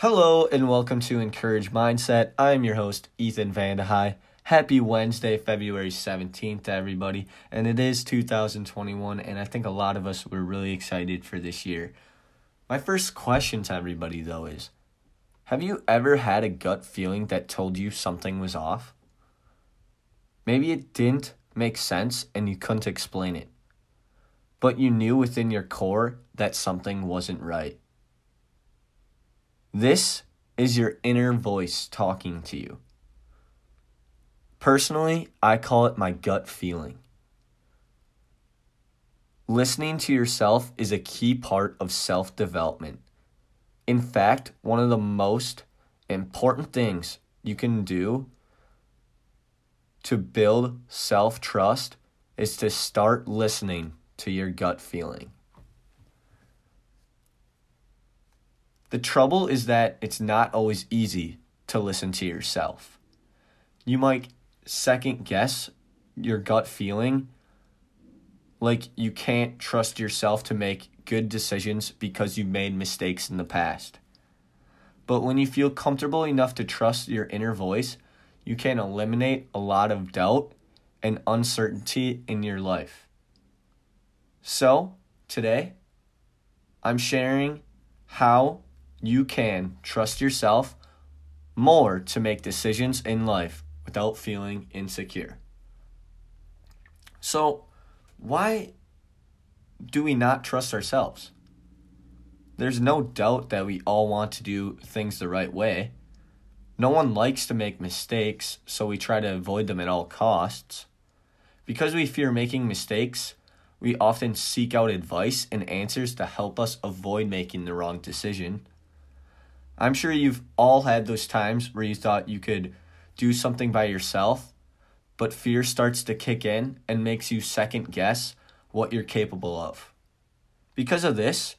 Hello and welcome to Encourage Mindset. I'm your host, Ethan Van De Hey. Happy Wednesday, February 17th to everybody. And it is 2021, and I think a lot of us were really excited for this year. My first question to everybody, though, is Have you ever had a gut feeling that told you something was off? Maybe it didn't make sense and you couldn't explain it, but you knew within your core that something wasn't right. This is your inner voice talking to you. Personally, I call it my gut feeling. Listening to yourself is a key part of self development. In fact, one of the most important things you can do to build self trust is to start listening to your gut feeling. The trouble is that it's not always easy to listen to yourself. You might second guess your gut feeling like you can't trust yourself to make good decisions because you've made mistakes in the past. But when you feel comfortable enough to trust your inner voice, you can eliminate a lot of doubt and uncertainty in your life. So, today, I'm sharing how you can trust yourself more to make decisions in life without feeling insecure. So, why do we not trust ourselves? There's no doubt that we all want to do things the right way. No one likes to make mistakes, so we try to avoid them at all costs. Because we fear making mistakes, we often seek out advice and answers to help us avoid making the wrong decision. I'm sure you've all had those times where you thought you could do something by yourself, but fear starts to kick in and makes you second guess what you're capable of. Because of this,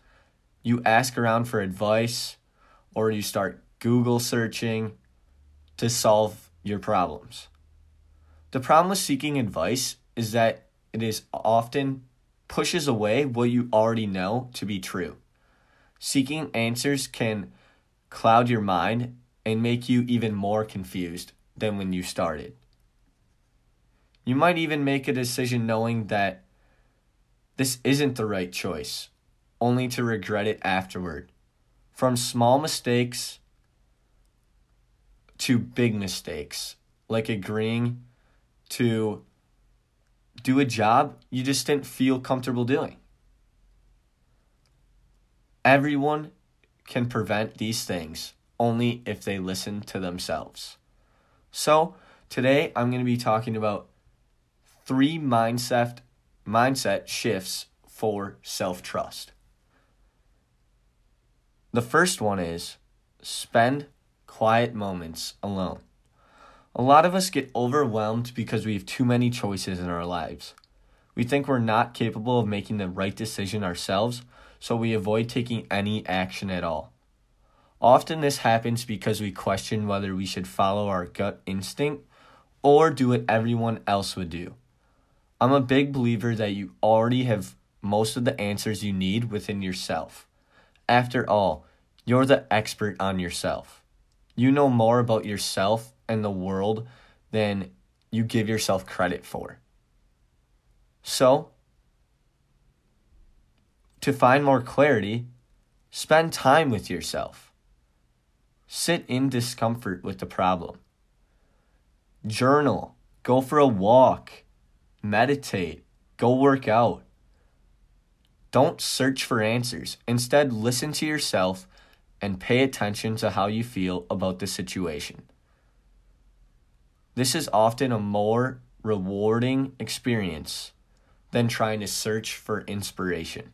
you ask around for advice or you start Google searching to solve your problems. The problem with seeking advice is that it is often pushes away what you already know to be true. Seeking answers can cloud your mind, and make you even more confused than when you started. You might even make a decision knowing that this isn't the right choice, only to regret it afterward. From small mistakes to big mistakes, like agreeing to do a job you just didn't feel comfortable doing. Everyone can prevent these things only if they listen to themselves. So, today I'm going to be talking about three mindset mindset shifts for self-trust. The first one is spend quiet moments alone. A lot of us get overwhelmed because we have too many choices in our lives. We think we're not capable of making the right decision ourselves, so we avoid taking any action at all. Often this happens because we question whether we should follow our gut instinct or do what everyone else would do. I'm a big believer that you already have most of the answers you need within yourself. After all, you're the expert on yourself. You know more about yourself and the world than you give yourself credit for. So, to find more clarity, spend time with yourself. Sit in discomfort with the problem. Journal Go for a walk, meditate, go work out. Don't search for answers. Instead, listen to yourself and pay attention to how you feel about the situation. This is often a more rewarding experience than trying to search for inspiration.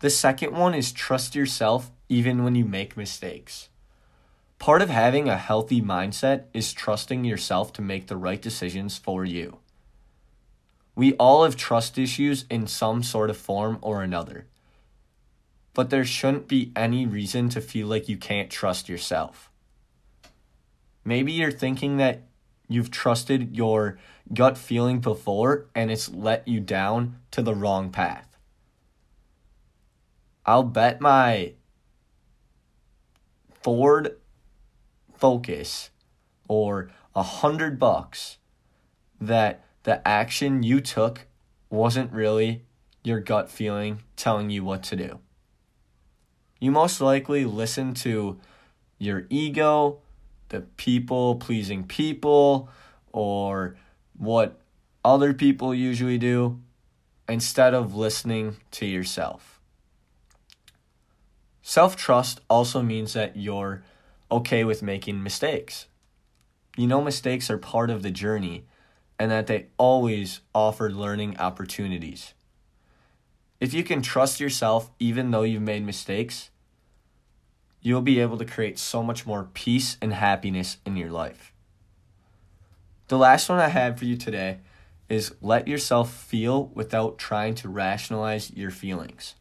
The second one is trust yourself even when you make mistakes. Part of having a healthy mindset is trusting yourself to make the right decisions for you. We all have trust issues in some sort of form or another. But there shouldn't be any reason to feel like you can't trust yourself. Maybe you're thinking that you've trusted your gut feeling before and it's let you down to the wrong path. I'll bet my Ford Focus or a hundred bucks that the action you took wasn't really your gut feeling telling you what to do. You most likely listen to your ego, the people pleasing people, or what other people usually do instead of listening to yourself. Self trust also means that you're okay with making mistakes. You know, mistakes are part of the journey and that they always offer learning opportunities. If you can trust yourself even though you've made mistakes, you'll be able to create so much more peace and happiness in your life. The last one I have for you today is let yourself feel without trying to rationalize your feelings.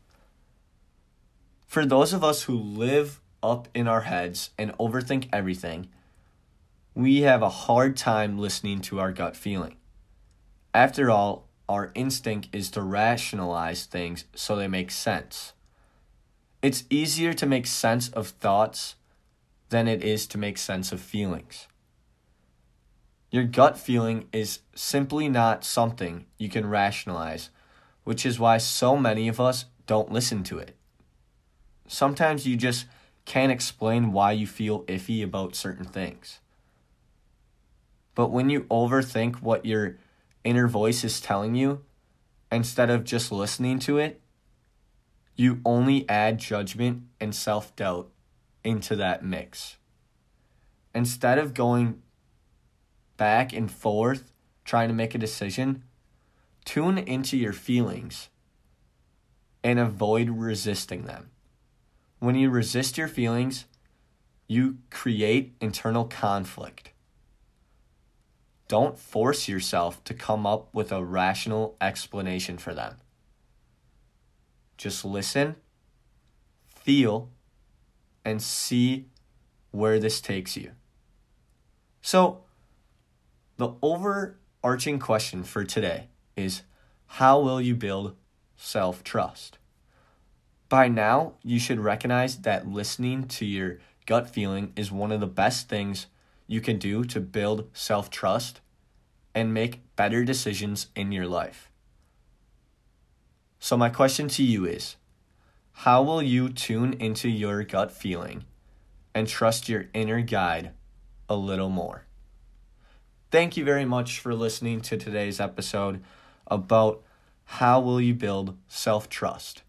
For those of us who live up in our heads and overthink everything, we have a hard time listening to our gut feeling. After all, our instinct is to rationalize things so they make sense. It's easier to make sense of thoughts than it is to make sense of feelings. Your gut feeling is simply not something you can rationalize, which is why so many of us don't listen to it. Sometimes you just can't explain why you feel iffy about certain things. But when you overthink what your inner voice is telling you, instead of just listening to it, you only add judgment and self doubt into that mix. Instead of going back and forth trying to make a decision, tune into your feelings and avoid resisting them. When you resist your feelings, you create internal conflict. Don't force yourself to come up with a rational explanation for them. Just listen, feel, and see where this takes you. So, the overarching question for today is how will you build self trust? By now, you should recognize that listening to your gut feeling is one of the best things you can do to build self trust and make better decisions in your life. So, my question to you is how will you tune into your gut feeling and trust your inner guide a little more? Thank you very much for listening to today's episode about how will you build self-trust. Grinding